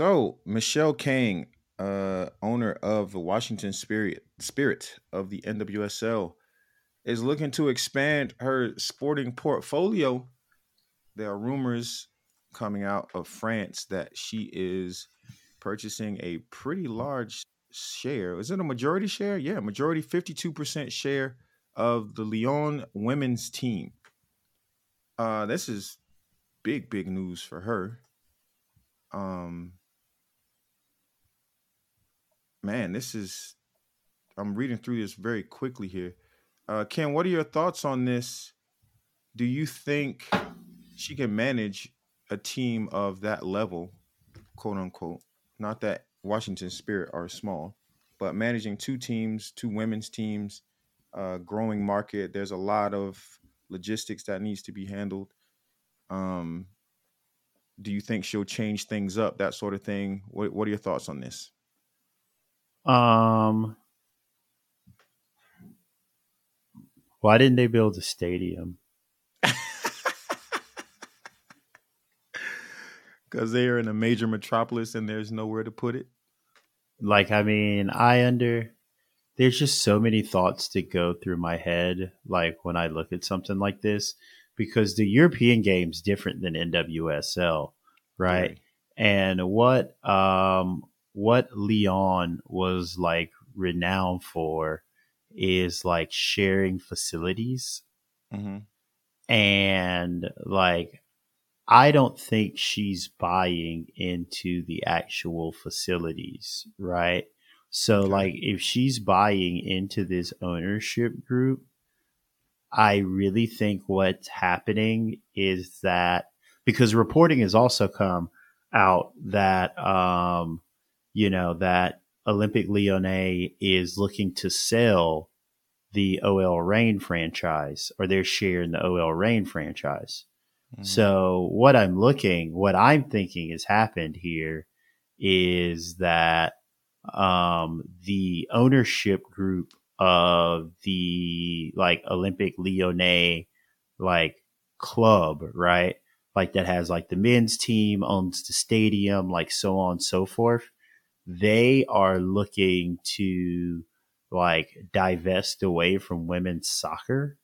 So Michele Kang, uh, owner of the Washington Spirit Spirit of the NWSL, is looking to expand her sporting portfolio. There are rumors coming out of France that she is purchasing a pretty large share. Is it a majority share? Yeah, majority 52% share of the Lyon women's team. Uh this is big big news for her. Um man, this is I'm reading through this very quickly here. Uh, Ken, what are your thoughts on this? Do you think she can manage a team of that level, quote unquote? Not that Washington Spirit are small, but managing two teams, two women's teams, uh, growing market. There's a lot of logistics that needs to be handled. Um, do you think she'll change things up, that sort of thing? What What are your thoughts on this? Um, why didn't they build a stadium? Because they are in a major metropolis and there's nowhere to put it. Like, I mean, I under there's just so many thoughts to go through my head, like when I look at something like this, because the European game's different than NWSL, right? right. And what um what Lyon was like renowned for is like sharing facilities. Mm-hmm. And like, I don't think she's buying into the actual facilities, right? So, like, if she's buying into this ownership group, I really think what's happening is that because reporting has also come out that um, you know, that Olympique Lyonnais is looking to sell the OL Reign franchise or their share in the OL Reign franchise. Mm-hmm. So what I'm looking, what I'm thinking has happened here is that um, the ownership group of the like Olympique Lyonnais like club, right? Like that has like the men's team owns the stadium, like so on and so forth they are looking to like divest away from women's soccer.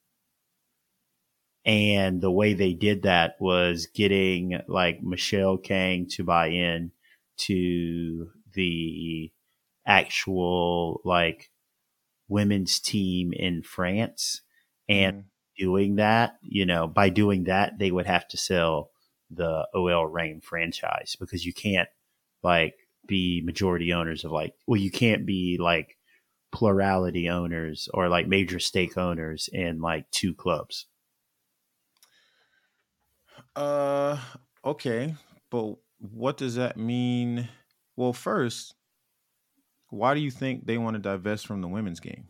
And the way they did that was getting like Michele Kang to buy in to the actual like women's team in France. And mm-hmm. doing that, you know, by doing that, they would have to sell the OL Reign franchise because you can't like be majority owners of like well you can't be like plurality owners or like major stake owners in like two clubs. Uh okay. But what does that mean? Well first why do you think they want to divest from the women's game?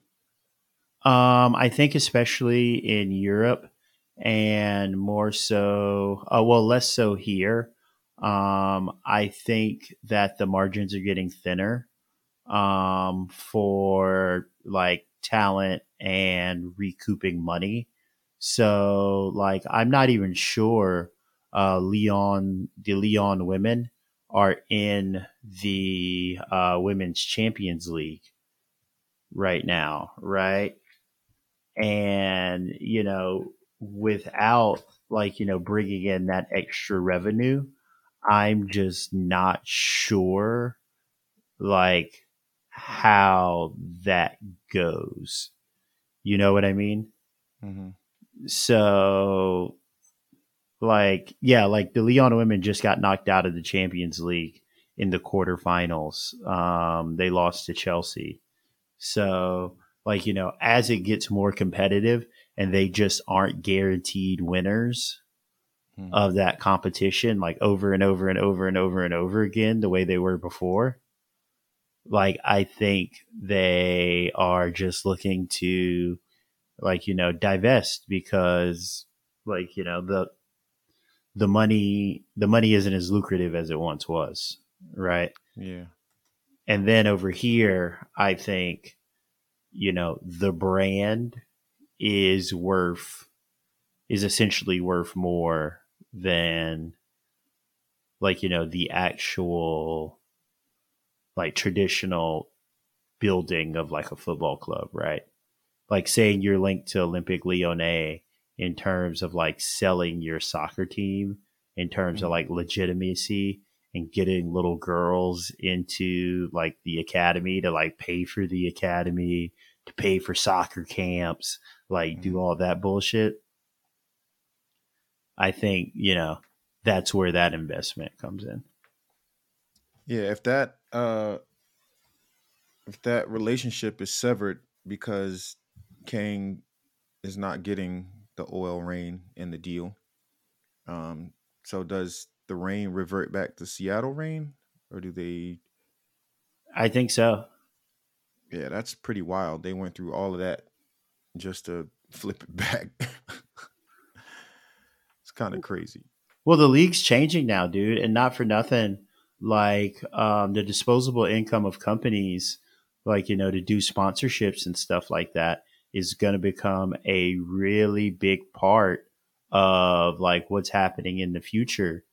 Um i think especially in europe and more so uh, well less so here um, I think that the margins are getting thinner um, for like talent and recouping money. So, like, I'm not even sure uh, Lyon, the Lyon women are in the uh, Women's Champions League right now, right? And, you know, without like, you know, bringing in that extra revenue, I'm just not sure like how that goes. You know what I mean? Mm-hmm. So, like, yeah, like the Lyon women just got knocked out of the Champions League in the quarterfinals. Um, they lost to Chelsea. So, like, you know, as it gets more competitive and they just aren't guaranteed winners, mm-hmm. of that competition, like over and over and over and over and over again, the way they were before. Like, I think they are just looking to, like, you know, divest because, like, you know, the, the money, the money isn't as lucrative as it once was. Right. Yeah. And then over here, I think, you know, the brand is worth, is essentially worth more than, like, you know, the actual, like, traditional building of like a football club, right? Like saying you're linked to olympique Lyonnais in terms of like selling your soccer team, in terms mm-hmm. of like legitimacy and getting little girls into like the academy to like pay for the academy, to pay for soccer camps, like mm-hmm. do all that bullshit. I think, you know, that's where that investment comes in. Yeah, if that uh if that relationship is severed because Kang is not getting the OL Reign in the deal, um, so does the Reign revert back to Seattle Reign or do they? I think so. Yeah, that's pretty wild. They went through all of that just to flip it back. Kind of crazy. Well, the league's changing now, dude, and not for nothing. Like um, the disposable income of companies, like you know, to do sponsorships and stuff like that, is going to become a really big part of like what's happening in the future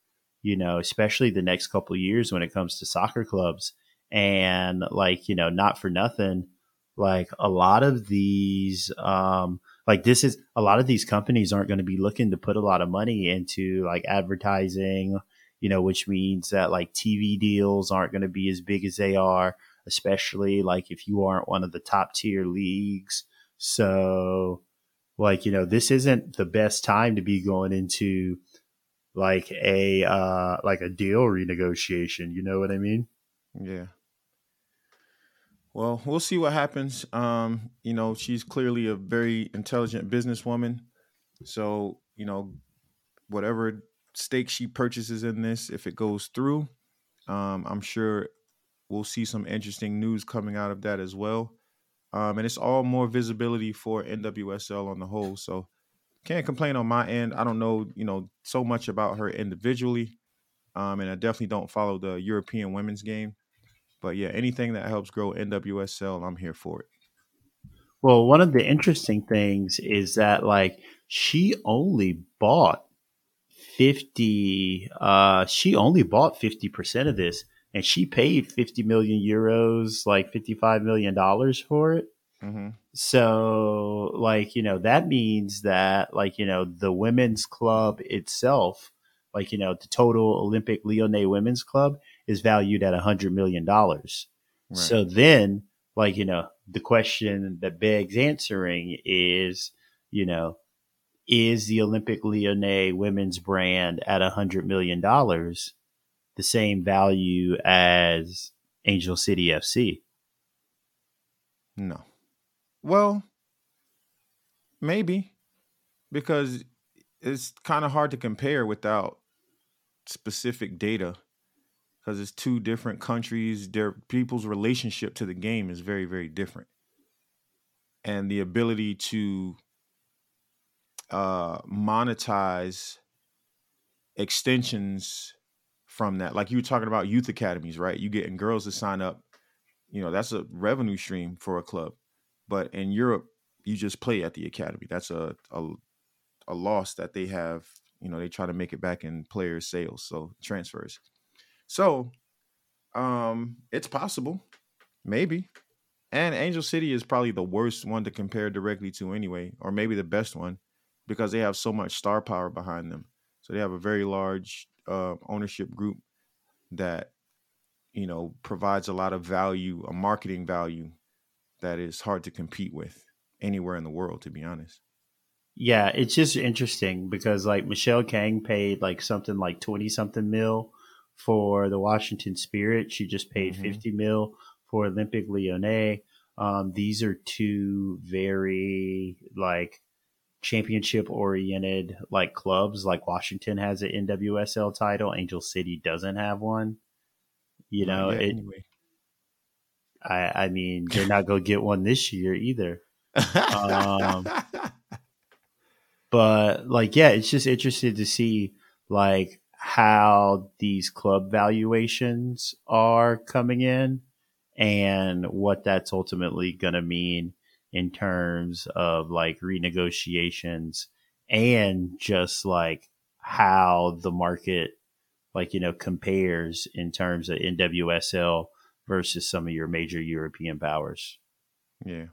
you know, especially the next couple years when it comes to soccer clubs. And like, you know, not for nothing, like a lot of these, um, like this is a lot of these companies aren't going to be looking to put a lot of money into like advertising, you know, which means that like TV deals aren't going to be as big as they are, especially like if you aren't one of the top tier leagues. So, like, you know, this isn't the best time to be going into like a uh like a deal renegotiation you know what i mean yeah well we'll see what happens um you know she's clearly a very intelligent businesswoman so you know whatever stake she purchases in this if it goes through um i'm sure we'll see some interesting news coming out of that as well um and it's all more visibility for nwsl on the whole so can't complain on my end. I don't know, you know, so much about her individually. Um, and I definitely don't follow the European women's game. But yeah, anything that helps grow NWSL, I'm here for it. Well, one of the interesting things is that like she only bought 50 uh she only bought 50% of this and she paid 50 million euros, like 55 million dollars for it. Mm-hmm. So, like, you know, that means that, like, you know, the women's club itself, like, you know, the total Olympique Lyonnais women's club is valued at a $100 million. Right. So then, like, you know, the question that begs answering is, you know, is the Olympique Lyonnais women's brand at a $100 million the same value as Angel City FC? No. Well, maybe because it's kind of hard to compare without specific data because it's two different countries their people's relationship to the game is very very different and the ability to uh monetize extensions from that like you were talking about youth academies right you getting girls to sign up you know that's a revenue stream for a club but in Europe, you just play at the academy. That's a, a a loss that they have. You know, they try to make it back in player sales, so transfers. So, um, it's possible, maybe. And Angel City is probably the worst one to compare directly to anyway, or maybe the best one, because they have so much star power behind them. So they have a very large uh, ownership group that you know provides a lot of value, a marketing value that is hard to compete with anywhere in the world, to be honest. Yeah, it's just interesting because like Michele Kang paid like something like twenty something mil for the Washington Spirit. She just paid mm-hmm. fifty mil for Olympique Lyonnais. Um, these are two very like championship oriented like clubs like Washington has an NWSL title, Angel City doesn't have one. You know, it, anyway. I I mean, they're not going to get one this year either. um, but like, yeah, it's just interested to see like how these club valuations are coming in and what that's ultimately going to mean in terms of like renegotiations and just like how the market like you know compares in terms of NWSL versus some of your major European powers. Yeah.